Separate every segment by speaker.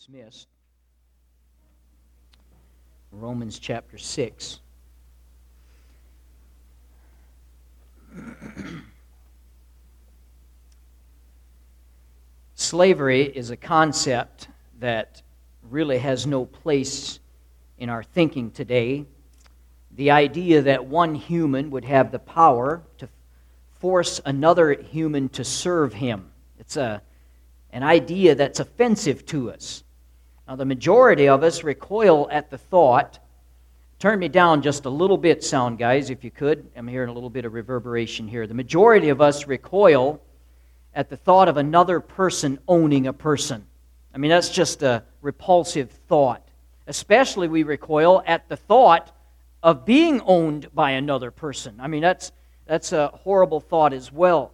Speaker 1: dismissed. Romans chapter 6. Slavery is a concept that really has no place in our thinking today. The idea that one human would have the power to force another human to serve him. It's a, an idea that's offensive to us. Now, the majority of us recoil at the thought. Turn me down just a little bit, sound guys, if you could. I'm hearing a little bit of reverberation here. The majority of us recoil at the thought of another person owning a person. I mean, that's just a repulsive thought. Especially, we recoil at the thought of being owned by another person. I mean, that's, that's a horrible thought as well.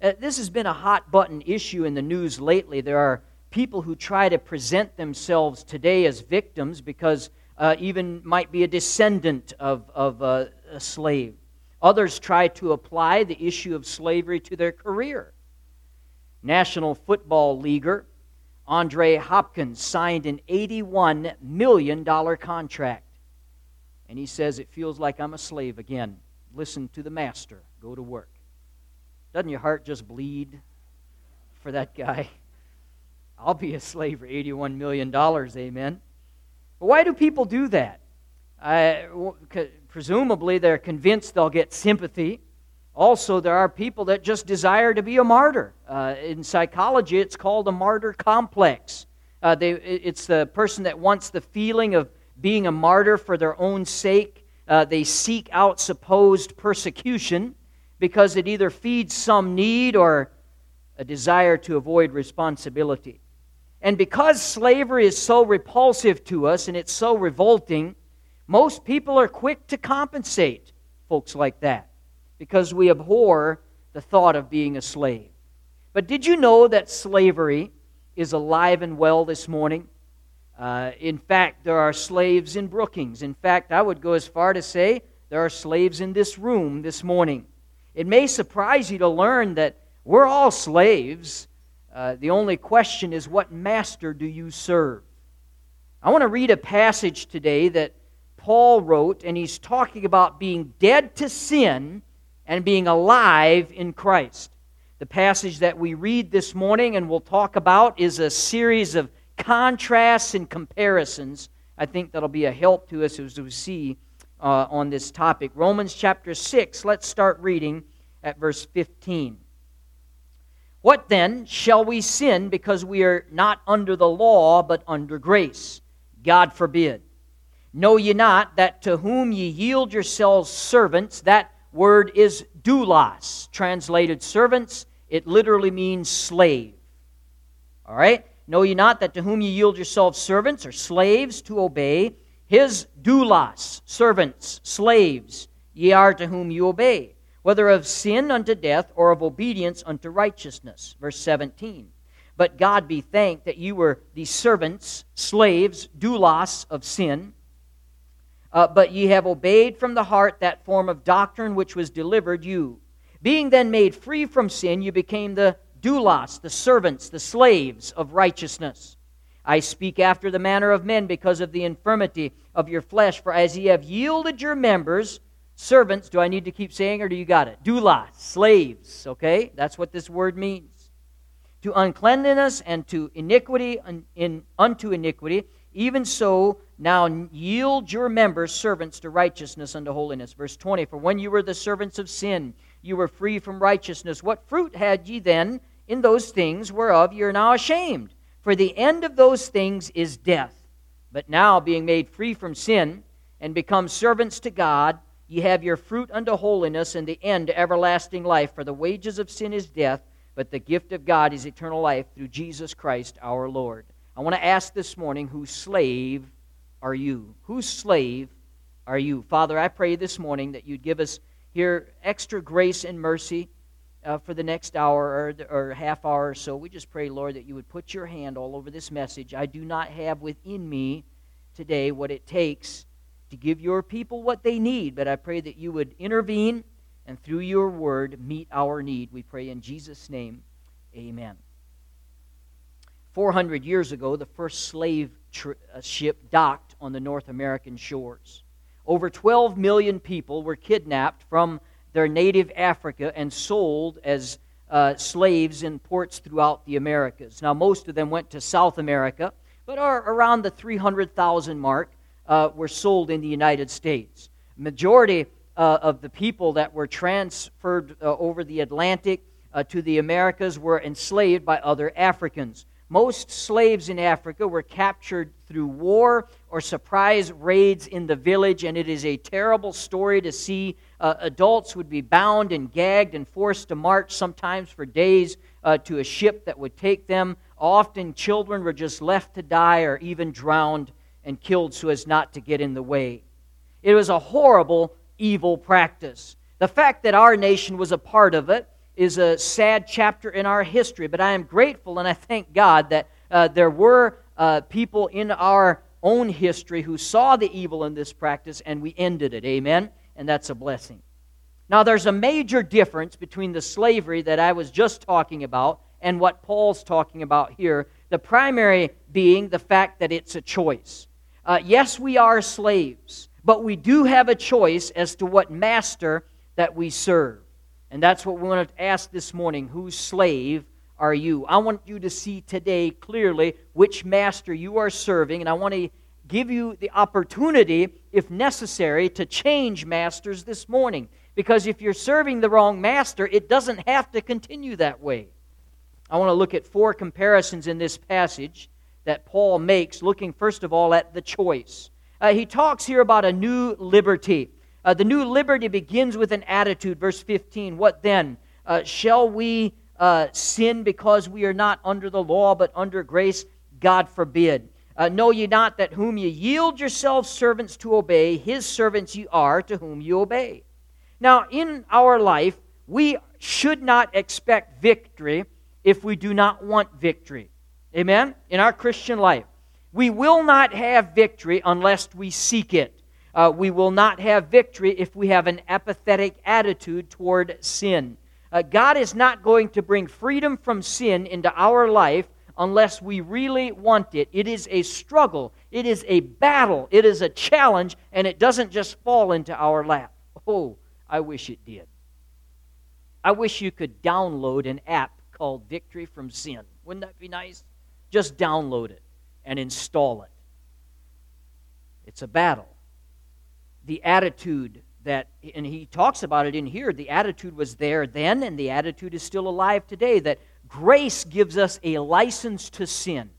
Speaker 1: Uh, this has been a hot button issue in the news lately. There are people who try to present themselves today as victims because uh, even might be a descendant of, of uh, a slave. Others try to apply the issue of slavery to their career. National Football Leaguer Andre Hopkins signed an $81 million contract. And he says, It feels like I'm a slave again. Listen to the master. Go to work. Doesn't your heart just bleed for that guy? I'll be a slave for $81 million, amen. But why do people do that? presumably, they're convinced they'll get sympathy also, there are people that just desire to be a martyr. Uh, in psychology, it's called a martyr complex. Uh, they, it's the person that wants the feeling of being a martyr for their own sake. Uh, they seek out supposed persecution because it either feeds some need or a desire to avoid responsibility. And because slavery is so repulsive to us and it's so revolting, most people are quick to compensate folks like that because we abhor the thought of being a slave. But did you know that slavery is alive and well this morning? Uh, in fact, there are slaves in Brookings. In fact, I would go as far to say there are slaves in this room this morning. It may surprise you to learn that we're all slaves. Uh, the only question is, what master do you serve? I want to read a passage today that Paul wrote, and he's talking about being dead to sin and being alive in Christ. The passage that we read this morning and we'll talk about is a series of contrasts and comparisons. I think that'll be a help to us as we see uh, on this topic. Romans chapter 6, let's start reading at verse 15. What then shall we sin because we are not under the law but under grace? God forbid. Know ye not that to whom ye yield yourselves servants, that word is doulos, translated servants. It literally means slave. All right? Know ye not that to whom ye yield yourselves servants or slaves to obey, his doulos, servants, slaves, ye are to whom you obey, whether of sin unto death or of obedience unto righteousness. Verse 17. But God be thanked that you were the servants, slaves, doulos of sin uh, but ye have obeyed from the heart that form of doctrine which was delivered you. Being then made free from sin, you became the doulos, the servants, the slaves of righteousness. I speak after the manner of men because of the infirmity of your flesh. For as ye have yielded your members, servants, do I need to keep saying or do you got it? Doulos, slaves, okay? That's what this word means. To uncleanliness and to iniquity, in, in, unto iniquity, even so, now yield your members servants to righteousness unto holiness. Verse 20 For when you were the servants of sin, you were free from righteousness. What fruit had ye then in those things whereof ye are now ashamed? For the end of those things is death. But now, being made free from sin and become servants to God, ye have your fruit unto holiness, and the end to everlasting life. For the wages of sin is death, but the gift of God is eternal life through Jesus Christ our Lord. I want to ask this morning whose slave are you? Whose slave are you? Father, I pray this morning that you'd give us here extra grace and mercy uh, for the next hour or, or half hour or so. We just pray, Lord, that you would put your hand all over this message. I do not have within me today what it takes to give your people what they need, but I pray that you would intervene and through your word meet our need. We pray in Jesus' name. Amen. 400 years ago, the first slave tr- uh, ship docked on the North American shores. Over 12 million people were kidnapped from their native Africa and sold as uh, slaves in ports throughout the Americas. Now, most of them went to South America, but are around the 300,000 mark uh, were sold in the United States. Majority uh, of the people that were transferred uh, over the Atlantic uh, to the Americas were enslaved by other Africans. Most slaves in Africa were captured through war or surprise raids in the village, and it is a terrible story to see uh, adults would be bound and gagged and forced to march sometimes for days uh, to a ship that would take them. Often children were just left to die or even drowned and killed so as not to get in the way. It was a horrible, evil practice. The fact that our nation was a part of it is a sad chapter in our history, but I am grateful and I thank God that uh, there were uh, people in our own history who saw the evil in this practice and we ended it. Amen? And that's a blessing. Now, there's a major difference between the slavery that I was just talking about and what Paul's talking about here. The primary being the fact that it's a choice. Uh, yes, we are slaves, but we do have a choice as to what master that we serve. And that's what we want to ask this morning. Whose slave are you? I want you to see today clearly which master you are serving, and I want to give you the opportunity, if necessary, to change masters this morning. Because if you're serving the wrong master, it doesn't have to continue that way. I want to look at four comparisons in this passage that Paul makes, looking first of all at the choice. Uh, he talks here about a new liberty. Uh, the new liberty begins with an attitude. Verse 15 What then? Uh, shall we uh, sin because we are not under the law but under grace? God forbid. Uh, know ye not that whom ye yield yourselves servants to obey, his servants ye are to whom ye obey? Now, in our life, we should not expect victory if we do not want victory. Amen? In our Christian life, we will not have victory unless we seek it. Uh, we will not have victory if we have an apathetic attitude toward sin. Uh, God is not going to bring freedom from sin into our life unless we really want it. It is a struggle, it is a battle, it is a challenge, and it doesn't just fall into our lap. Oh, I wish it did. I wish you could download an app called Victory from Sin. Wouldn't that be nice? Just download it and install it. It's a battle the attitude that, and he talks about it in here, the attitude was there then, and the attitude is still alive today, that grace gives us a license to sin.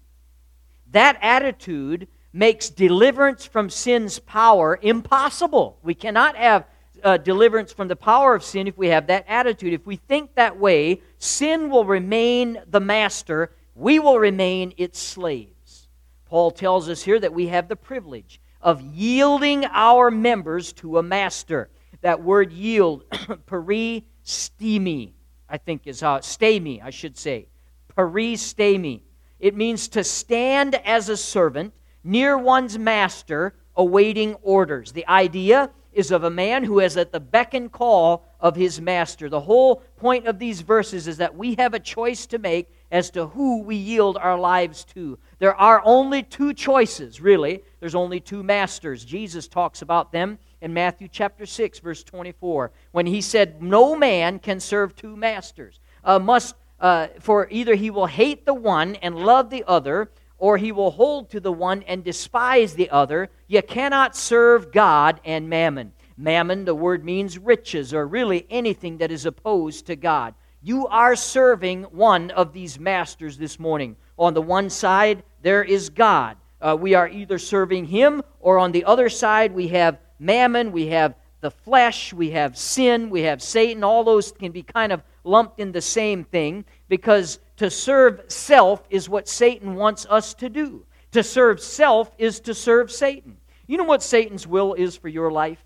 Speaker 1: That attitude makes deliverance from sin's power impossible. We cannot have uh, deliverance from the power of sin if we have that attitude. If we think that way, sin will remain the master, we will remain its slaves. Paul tells us here that we have the privilege of yielding our members to a master. That word yield, peristemi, I think is how, stay me, I should say. Peristemi. It means to stand as a servant near one's master awaiting orders. The idea is of a man who is at the beck and call of his master. The whole point of these verses is that we have a choice to make as to who we yield our lives to. There are only two choices, really. There's only two masters. Jesus talks about them in Matthew chapter 6, verse 24, when he said, No man can serve two masters. Uh, must, uh, for either he will hate the one and love the other, or he will hold to the one and despise the other. You cannot serve God and mammon. Mammon, the word means riches, or really anything that is opposed to God. You are serving one of these masters this morning. On the one side, there is God. Uh, we are either serving Him, or on the other side, we have mammon, we have the flesh, we have sin, we have Satan. All those can be kind of lumped in the same thing because to serve self is what Satan wants us to do. To serve self is to serve Satan. You know what Satan's will is for your life?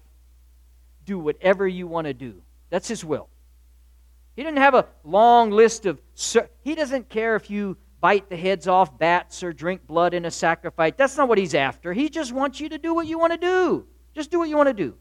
Speaker 1: Do whatever you want to do. That's his will. He doesn't have a long list of. He doesn't care if you bite the heads off bats or drink blood in a sacrifice. That's not what he's after. He just wants you to do what you want to do. Just do what you want to do.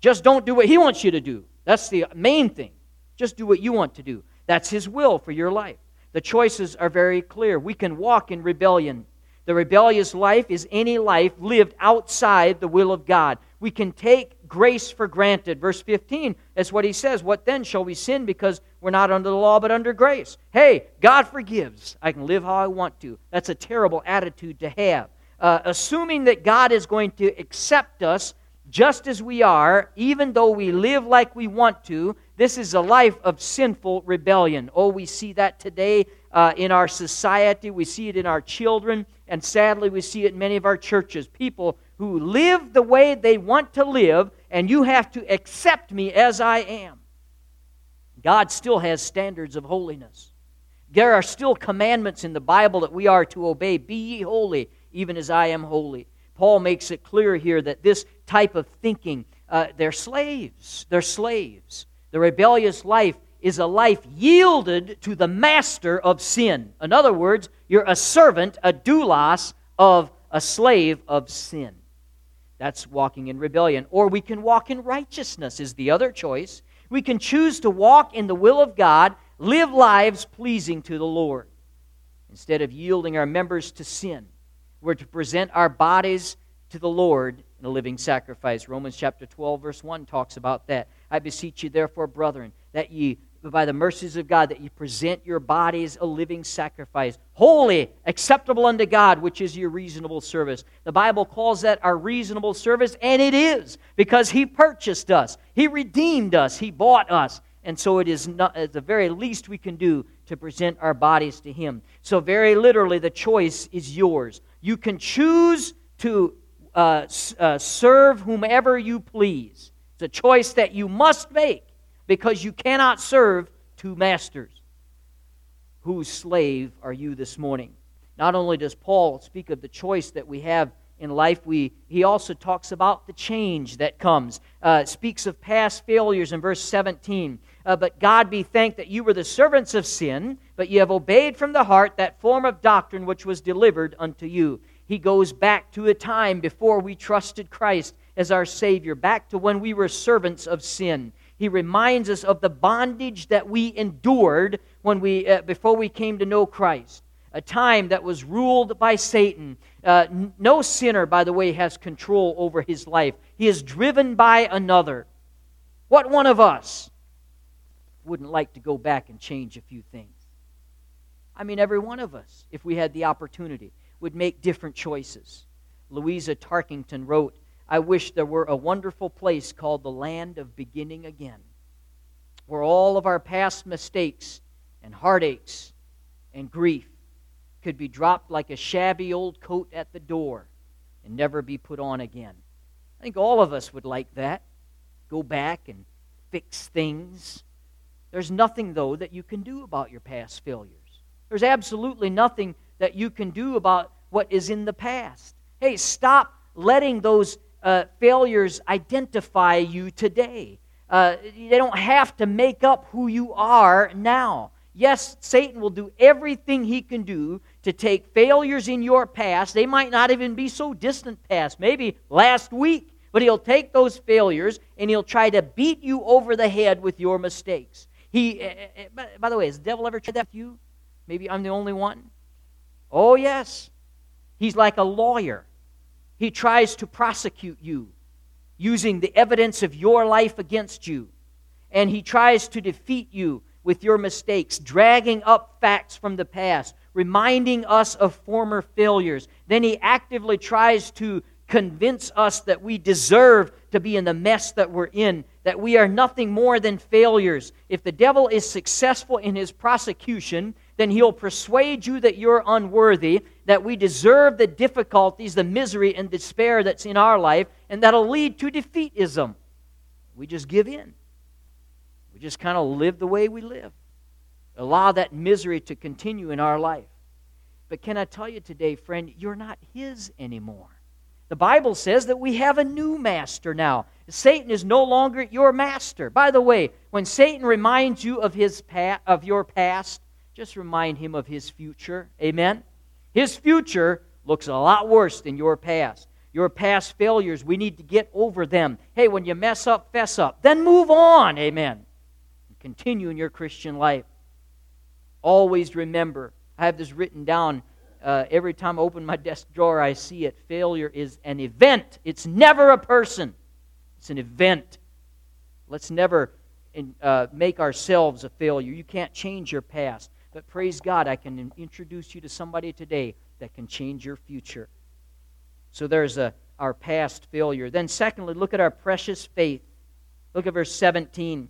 Speaker 1: Just don't do what he wants you to do. That's the main thing. Just do what you want to do. That's his will for your life. The choices are very clear. We can walk in rebellion. The rebellious life is any life lived outside the will of God. We can take grace for granted. Verse 15, that's what he says. What then shall we sin because we're not under the law but under grace? Hey, God forgives. I can live how I want to. That's a terrible attitude to have. Uh, assuming that God is going to accept us just as we are, even though we live like we want to, this is a life of sinful rebellion. Oh, we see that today uh, in our society. We see it in our children. And sadly, we see it in many of our churches. People who live the way they want to live, and you have to accept me as I am. God still has standards of holiness. There are still commandments in the Bible that we are to obey. Be ye holy, even as I am holy. Paul makes it clear here that this type of thinking, uh, they're slaves. They're slaves. The rebellious life is a life yielded to the master of sin. In other words, you're a servant, a doulos of a slave of sin. That's walking in rebellion. Or we can walk in righteousness, is the other choice. We can choose to walk in the will of God, live lives pleasing to the Lord. Instead of yielding our members to sin, we're to present our bodies to the Lord in a living sacrifice. Romans chapter 12, verse 1 talks about that. I beseech you, therefore, brethren, that ye by the mercies of God, that you present your bodies a living sacrifice, holy, acceptable unto God, which is your reasonable service. The Bible calls that our reasonable service, and it is, because He purchased us, He redeemed us, He bought us. And so it is not, at the very least we can do to present our bodies to Him. So, very literally, the choice is yours. You can choose to uh, uh, serve whomever you please. It's a choice that you must make because you cannot serve two masters. Whose slave are you this morning? Not only does Paul speak of the choice that we have in life, we, he also talks about the change that comes. Uh, speaks of past failures in verse 17. Uh, but God be thanked that you were the servants of sin, but you have obeyed from the heart that form of doctrine which was delivered unto you. He goes back to a time before we trusted Christ as our Savior, back to when we were servants of sin he reminds us of the bondage that we endured when we, uh, before we came to know Christ. A time that was ruled by Satan. Uh, no sinner, by the way, has control over his life. He is driven by another. What one of us wouldn't like to go back and change a few things? I mean, every one of us, if we had the opportunity, would make different choices. Louisa Tarkington wrote I wish there were a wonderful place called the land of beginning again, where all of our past mistakes and heartaches and grief could be dropped like a shabby old coat at the door and never be put on again. I think all of us would like that. Go back and fix things. There's nothing, though, that you can do about your past failures. There's absolutely nothing that you can do about what is in the past. Hey, stop letting those uh, failures identify you today. Uh, they don't have to make up who you are now. Yes, Satan will do everything he can do to take failures in your past. They might not even be so distant past, maybe last week, but he'll take those failures and he'll try to beat you over the head with your mistakes. He, uh, uh, by the way, has the devil ever tried that with you? Maybe I'm the only one. Oh, yes. He's like a lawyer. He tries to prosecute you using the evidence of your life against you. And he tries to defeat you with your mistakes, dragging up facts from the past, reminding us of former failures. Then he actively tries to convince us that we deserve to be in the mess that we're in, that we are nothing more than failures. If the devil is successful in his prosecution, then he'll persuade you that you're unworthy, that we deserve the difficulties, the misery, and despair that's in our life, and that'll lead to defeatism. We just give in. We just kind of live the way we live. Allow that misery to continue in our life. But can I tell you today, friend, you're not His anymore. The Bible says that we have a new master now. Satan is no longer your master. By the way, when Satan reminds you of, his pa- of your past, just remind him of his future. Amen? His future looks a lot worse than your past. Your past failures, we need to get over them. Hey, when you mess up, fess up. Then move on. Amen. continue in your Christian life. Always remember. I have this written down. Uh, every time I open my desk drawer, I see it. Failure is an event, it's never a person, it's an event. Let's never in, uh, make ourselves a failure. You can't change your past. But praise God, I can introduce you to somebody today that can change your future. So there's a, our past failure. Then, secondly, look at our precious faith. Look at verse 17.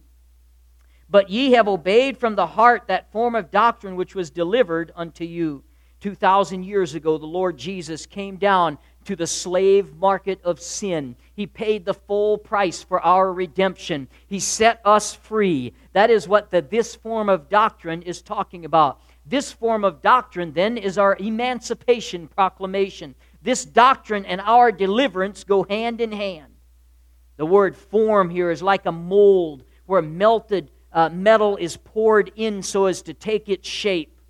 Speaker 1: But ye have obeyed from the heart that form of doctrine which was delivered unto you. 2,000 years ago, the Lord Jesus came down to the slave market of sin. He paid the full price for our redemption. He set us free. That is what the, this form of doctrine is talking about. This form of doctrine, then, is our emancipation proclamation. This doctrine and our deliverance go hand in hand. The word form here is like a mold where melted uh, metal is poured in so as to take its shape.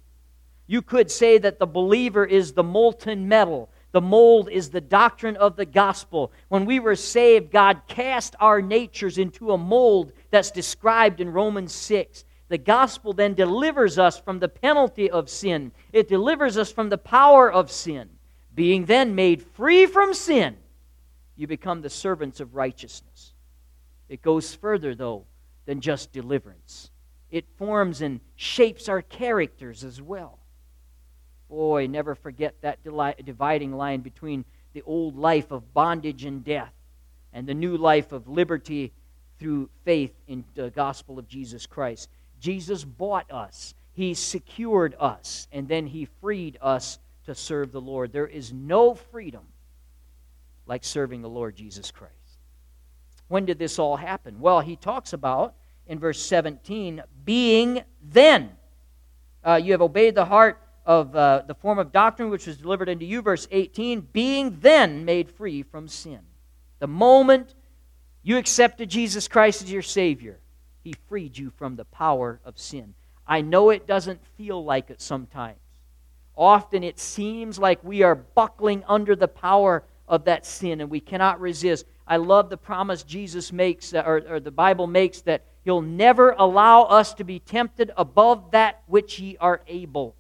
Speaker 1: You could say that the believer is the molten metal. The mold is the doctrine of the gospel. When we were saved, God cast our natures into a mold that's described in Romans 6. The gospel then delivers us from the penalty of sin, it delivers us from the power of sin. Being then made free from sin, you become the servants of righteousness. It goes further, though than just deliverance. It forms and shapes our characters as well. Boy, never forget that dividing line between the old life of bondage and death and the new life of liberty through faith in the gospel of Jesus Christ. Jesus bought us, He secured us, and then He freed us to serve the Lord. There is no freedom like serving the Lord Jesus Christ. When did this all happen? Well, he talks about in verse 17, being then. Uh, you have obeyed the heart of uh, the form of doctrine which was delivered unto you, verse 18, being then made free from sin. The moment you accepted Jesus Christ as your Savior, He freed you from the power of sin. I know it doesn't feel like it sometimes. Often it seems like we are buckling under the power of that sin and we cannot resist. I love the promise Jesus makes, uh, or, or the Bible makes, that He'll never allow us to be tempted above that which ye are able.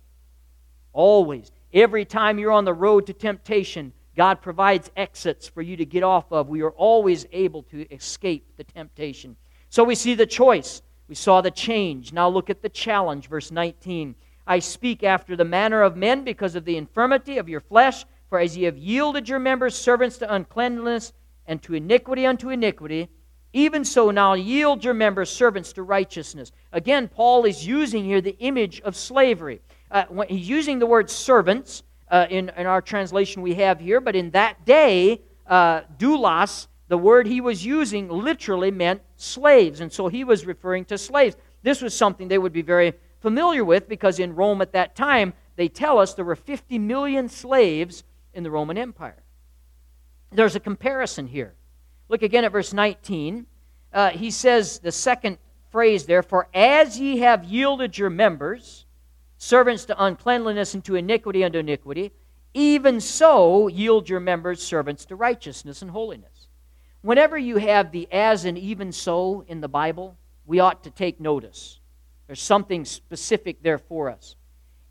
Speaker 1: Always. Every time you're on the road to temptation, God provides exits for you to get off of. We are always able to escape the temptation. So we see the choice. We saw the change. Now look at the challenge, verse 19. I speak after the manner of men because of the infirmity of your flesh. For as ye have yielded your members servants to uncleanness and to iniquity unto iniquity, even so now yield your members servants to righteousness. Again, Paul is using here the image of slavery. Uh, he's using the word servants uh, in, in our translation we have here, but in that day, uh, doulos, the word he was using literally meant slaves. And so he was referring to slaves. This was something they would be very familiar with because in Rome at that time, they tell us there were 50 million slaves in the Roman Empire. There's a comparison here. Look again at verse 19. Uh, he says the second phrase there, For as ye have yielded your members, servants to uncleanliness and to iniquity unto iniquity, even so yield your members servants to righteousness and holiness. Whenever you have the as and even so in the Bible, we ought to take notice. There's something specific there for us.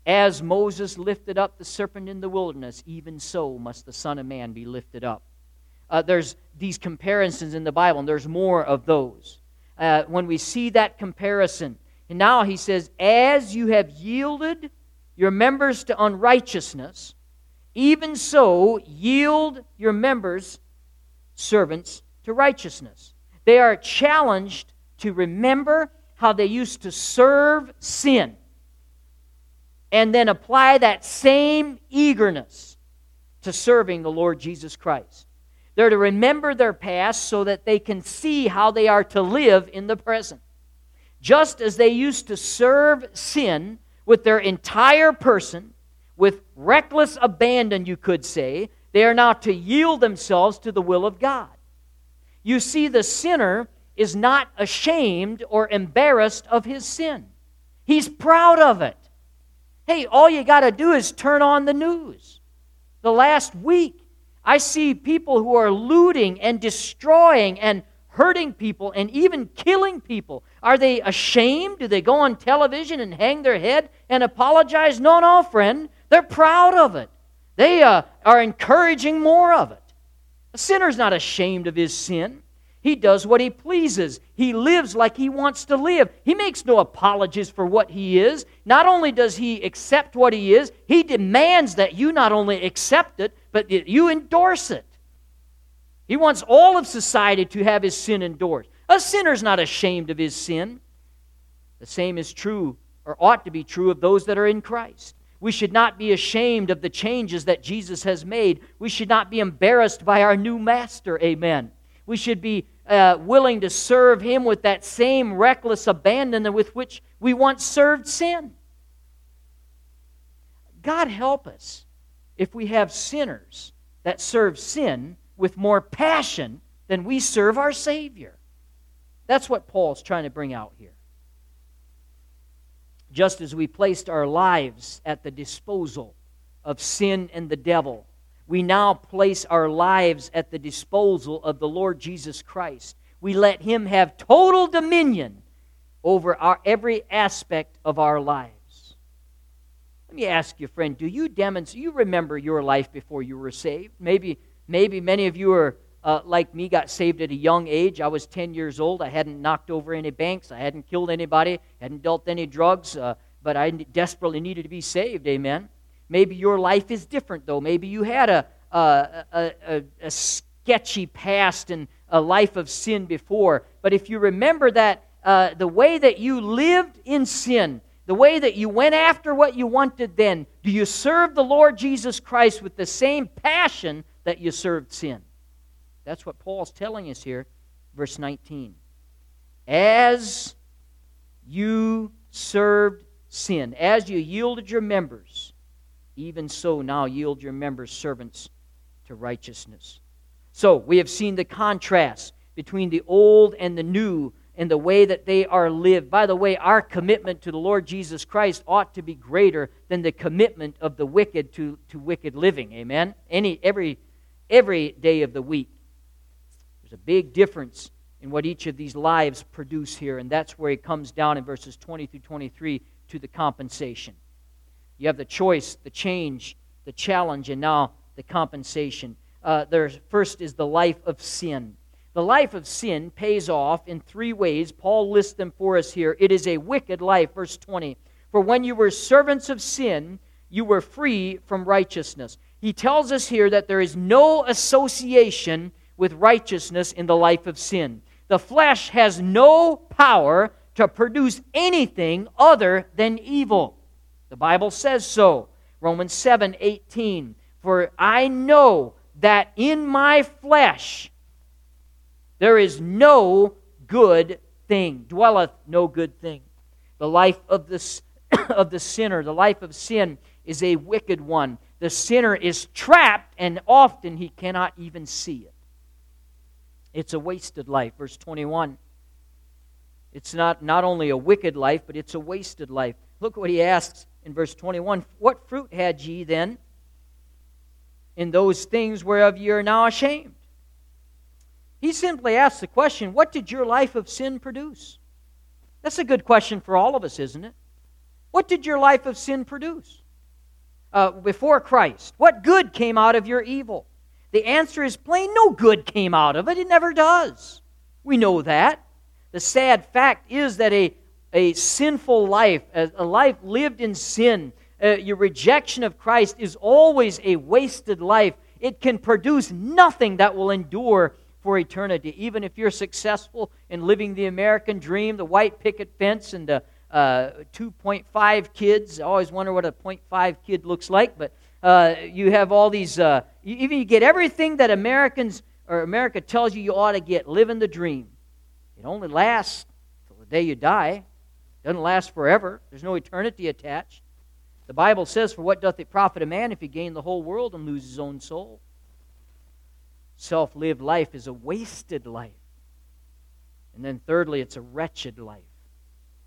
Speaker 1: As Moses lifted up the serpent in the wilderness, even so must the Son of Man be lifted up. Uh, there's these comparisons in the Bible, and there's more of those. Uh, when we see that comparison, and now he says, As you have yielded your members to unrighteousness, even so yield your members, servants, to righteousness. They are challenged to remember how they used to serve sin and then apply that same eagerness to serving the Lord Jesus Christ. They're to remember their past so that they can see how they are to live in the present. Just as they used to serve sin with their entire person, with reckless abandon, you could say, they are now to yield themselves to the will of God. You see, the sinner is not ashamed or embarrassed of his sin, he's proud of it. Hey, all you got to do is turn on the news. The last week, I see people who are looting and destroying and hurting people and even killing people. Are they ashamed? Do they go on television and hang their head and apologize? No, no, friend. They're proud of it. They uh, are encouraging more of it. A sinner's not ashamed of his sin. He does what he pleases. He lives like he wants to live. He makes no apologies for what he is. Not only does he accept what he is, he demands that you not only accept it, but that you endorse it. He wants all of society to have his sin endorsed. A sinner's not ashamed of his sin. The same is true, or ought to be true, of those that are in Christ. We should not be ashamed of the changes that Jesus has made. We should not be embarrassed by our new master. Amen. We should be uh, willing to serve him with that same reckless abandon with which we once served sin. God help us if we have sinners that serve sin with more passion than we serve our Savior. That's what Paul's trying to bring out here. Just as we placed our lives at the disposal of sin and the devil, we now place our lives at the disposal of the Lord Jesus Christ. We let Him have total dominion over our, every aspect of our lives. Let me ask you, friend, do you demonstrate, you remember your life before you were saved? Maybe, maybe many of you are uh, like me, got saved at a young age. I was 10 years old. I hadn't knocked over any banks. I hadn't killed anybody, hadn't dealt any drugs, uh, but I desperately needed to be saved. Amen. Maybe your life is different, though. Maybe you had a, a, a, a sketchy past and a life of sin before. But if you remember that uh, the way that you lived in sin, the way that you went after what you wanted then, do you serve the Lord Jesus Christ with the same passion that you served sin? That's what Paul's telling us here, verse 19. As you served sin, as you yielded your members, even so now yield your members servants to righteousness. So we have seen the contrast between the old and the new and the way that they are lived. By the way, our commitment to the Lord Jesus Christ ought to be greater than the commitment of the wicked to, to wicked living. Amen? Any every every day of the week a big difference in what each of these lives produce here, and that's where it comes down in verses 20 through 23 to the compensation. You have the choice, the change, the challenge, and now the compensation. Uh, first is the life of sin. The life of sin pays off in three ways. Paul lists them for us here. It is a wicked life, verse 20. For when you were servants of sin, you were free from righteousness. He tells us here that there is no association with righteousness in the life of sin. The flesh has no power to produce anything other than evil. The Bible says so. Romans 7 18. For I know that in my flesh there is no good thing, dwelleth no good thing. The life of the, of the sinner, the life of sin, is a wicked one. The sinner is trapped, and often he cannot even see it. It's a wasted life. Verse 21. It's not, not only a wicked life, but it's a wasted life. Look what he asks in verse 21 What fruit had ye then in those things whereof ye are now ashamed? He simply asks the question What did your life of sin produce? That's a good question for all of us, isn't it? What did your life of sin produce? Uh, before Christ, what good came out of your evil? The answer is plain no good came out of it. It never does. We know that. The sad fact is that a, a sinful life, a, a life lived in sin, uh, your rejection of Christ is always a wasted life. It can produce nothing that will endure for eternity. Even if you're successful in living the American dream, the white picket fence and the uh, 2.5 kids. I always wonder what a 0.5 kid looks like, but uh, you have all these, uh, you, even you get everything that Americans or America tells you you ought to get, living the dream. It only lasts till the day you die. It doesn't last forever. There's no eternity attached. The Bible says, For what doth it profit a man if he gain the whole world and lose his own soul? Self lived life is a wasted life. And then, thirdly, it's a wretched life.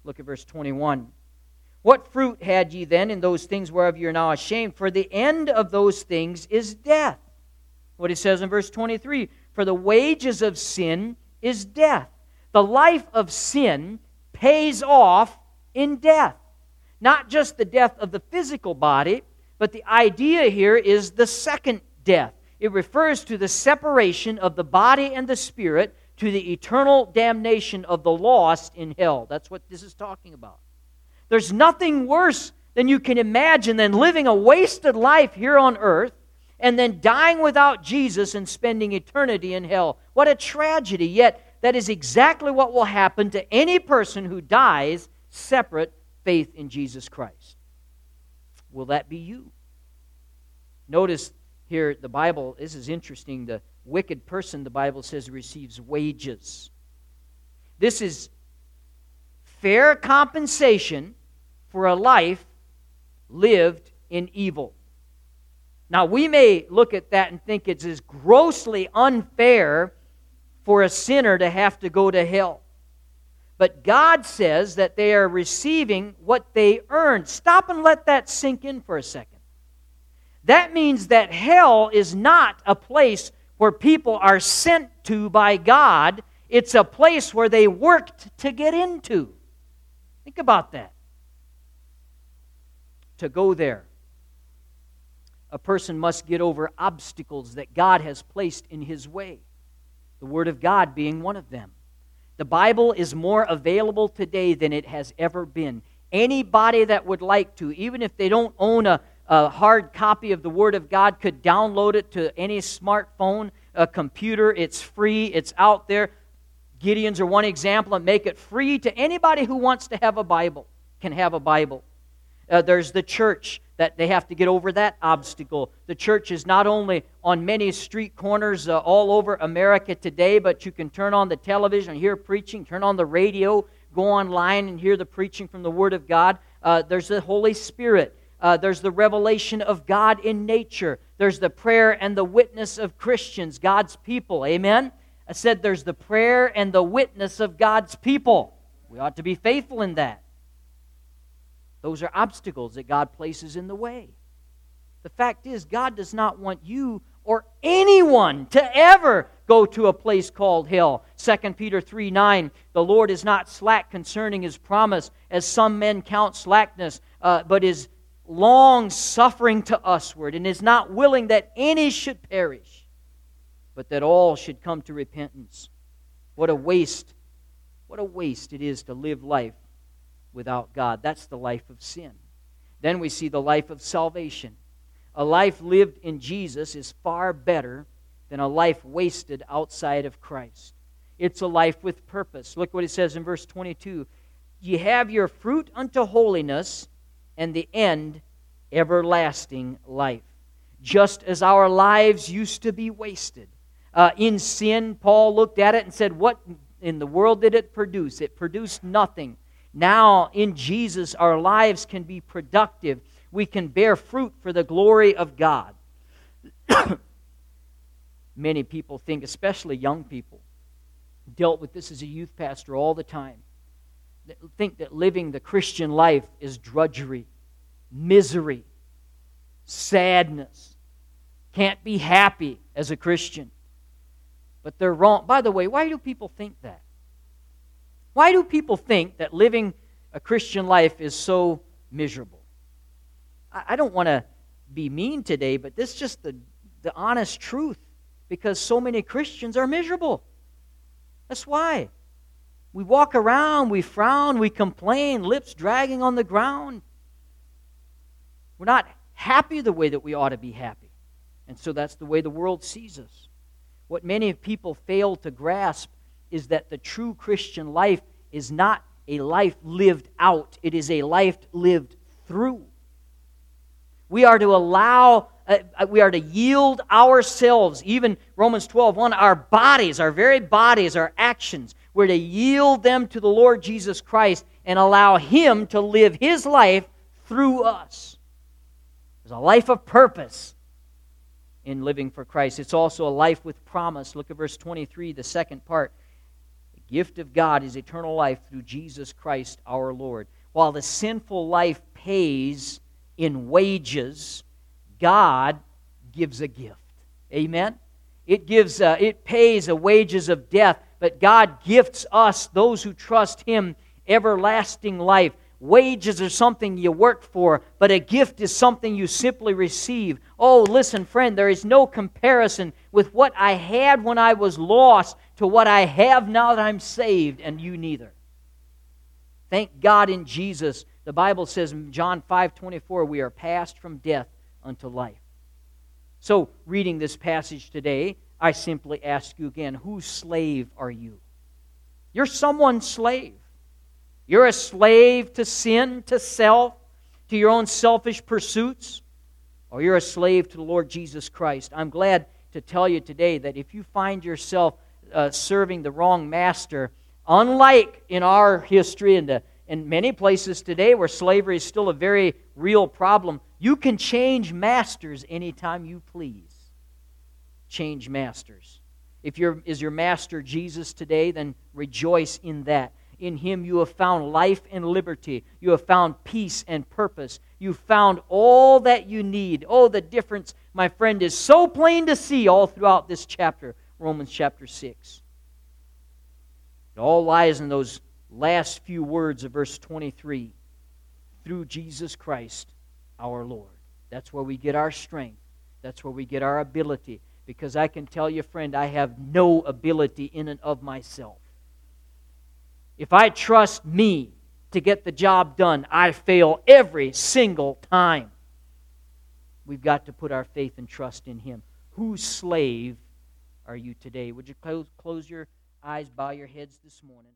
Speaker 1: Look at verse 21. What fruit had ye then in those things whereof ye are now ashamed? For the end of those things is death. What it says in verse 23 For the wages of sin is death. The life of sin pays off in death. Not just the death of the physical body, but the idea here is the second death. It refers to the separation of the body and the spirit to the eternal damnation of the lost in hell. That's what this is talking about. There's nothing worse than you can imagine than living a wasted life here on earth and then dying without Jesus and spending eternity in hell. What a tragedy. Yet, that is exactly what will happen to any person who dies separate faith in Jesus Christ. Will that be you? Notice here the Bible, this is interesting. The wicked person, the Bible says, receives wages. This is fair compensation for a life lived in evil. Now, we may look at that and think it's as grossly unfair for a sinner to have to go to hell. But God says that they are receiving what they earned. Stop and let that sink in for a second. That means that hell is not a place where people are sent to by God, it's a place where they worked to get into. Think about that. To go there, a person must get over obstacles that God has placed in his way, the Word of God being one of them. The Bible is more available today than it has ever been. Anybody that would like to, even if they don't own a, a hard copy of the Word of God, could download it to any smartphone, a computer. It's free, it's out there. Gideon's are one example, and make it free to anybody who wants to have a Bible, can have a Bible. Uh, there's the church that they have to get over that obstacle. The church is not only on many street corners uh, all over America today, but you can turn on the television and hear preaching, turn on the radio, go online and hear the preaching from the Word of God. Uh, there's the Holy Spirit. Uh, there's the revelation of God in nature. There's the prayer and the witness of Christians, God's people. Amen? I said there's the prayer and the witness of God's people. We ought to be faithful in that. Those are obstacles that God places in the way. The fact is, God does not want you or anyone to ever go to a place called hell. 2 Peter 3 9, the Lord is not slack concerning his promise, as some men count slackness, uh, but is long suffering to usward, and is not willing that any should perish, but that all should come to repentance. What a waste! What a waste it is to live life without God. That's the life of sin. Then we see the life of salvation. A life lived in Jesus is far better than a life wasted outside of Christ. It's a life with purpose. Look what it says in verse 22 Ye have your fruit unto holiness, and the end everlasting life. Just as our lives used to be wasted. Uh, in sin, Paul looked at it and said, What in the world did it produce? It produced nothing. Now, in Jesus, our lives can be productive. We can bear fruit for the glory of God. Many people think, especially young people, dealt with this as a youth pastor all the time, think that living the Christian life is drudgery, misery, sadness. Can't be happy as a Christian. But they're wrong. By the way, why do people think that? Why do people think that living a Christian life is so miserable? I don't want to be mean today, but this is just the, the honest truth because so many Christians are miserable. That's why. We walk around, we frown, we complain, lips dragging on the ground. We're not happy the way that we ought to be happy. And so that's the way the world sees us. What many people fail to grasp is that the true Christian life is not a life lived out, it is a life lived through. We are to allow, uh, uh we are to yield ourselves, even Romans 12 1, our bodies, our very bodies, our actions, we're to yield them to the Lord Jesus Christ and allow Him to live His life through us. There's a life of purpose in living for Christ. It's also a life with promise. Look at verse 23, the second part The gift of God is eternal life through Jesus Christ our Lord. While the sinful life pays in wages, God gives a gift. Amen? It gives uh, it pays a wages of death, but God gifts us, those who trust Him, everlasting life. Wages are something you work for, but a gift is something you simply receive. Oh, listen, friend, there is no comparison with what I had when I was lost to what I have now that I'm saved, and you neither. Thank God in Jesus. The Bible says in John 5 24, we are passed from death unto life. So, reading this passage today, I simply ask you again whose slave are you? You're someone's slave. You're a slave to sin, to self, to your own selfish pursuits, or you're a slave to the Lord Jesus Christ. I'm glad to tell you today that if you find yourself uh, serving the wrong master, unlike in our history and the in many places today where slavery is still a very real problem, you can change masters anytime you please. Change masters. If your is your master Jesus today, then rejoice in that. In him you have found life and liberty. You have found peace and purpose. You found all that you need. Oh, the difference, my friend, is so plain to see all throughout this chapter, Romans chapter 6. It all lies in those last few words of verse 23 through Jesus Christ our Lord. That's where we get our strength. That's where we get our ability. Because I can tell you, friend, I have no ability in and of myself. If I trust me to get the job done, I fail every single time. We've got to put our faith and trust in Him. Whose slave are you today? Would you close, close your eyes, bow your heads this morning?